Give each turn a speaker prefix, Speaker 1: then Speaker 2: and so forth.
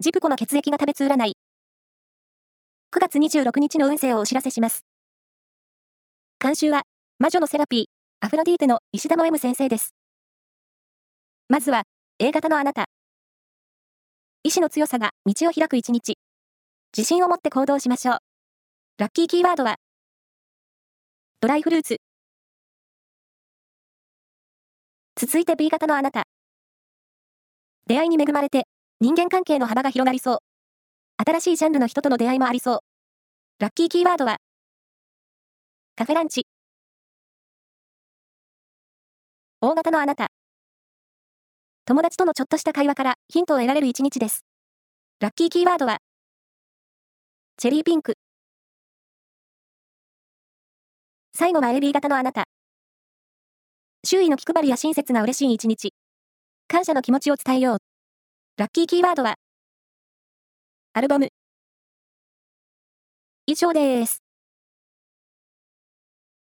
Speaker 1: ジプコの血液が食べつ占い。9月26日の運勢をお知らせします。監修は、魔女のセラピー、アフロディーテの石田の M 先生です。まずは、A 型のあなた。意志の強さが道を開く一日。自信を持って行動しましょう。ラッキーキーワードは、ドライフルーツ。続いて B 型のあなた。出会いに恵まれて人間関係の幅が広がりそう。新しいジャンルの人との出会いもありそう。ラッキーキーワードは、カフェランチ。大型のあなた。友達とのちょっとした会話からヒントを得られる一日です。ラッキーキーワードは、チェリーピンク。最後は AB 型のあなた。周囲の気配りや親切が嬉しい一日。感謝の気持ちを伝えよう。ラッキーキーワードは、アルバム。以上です。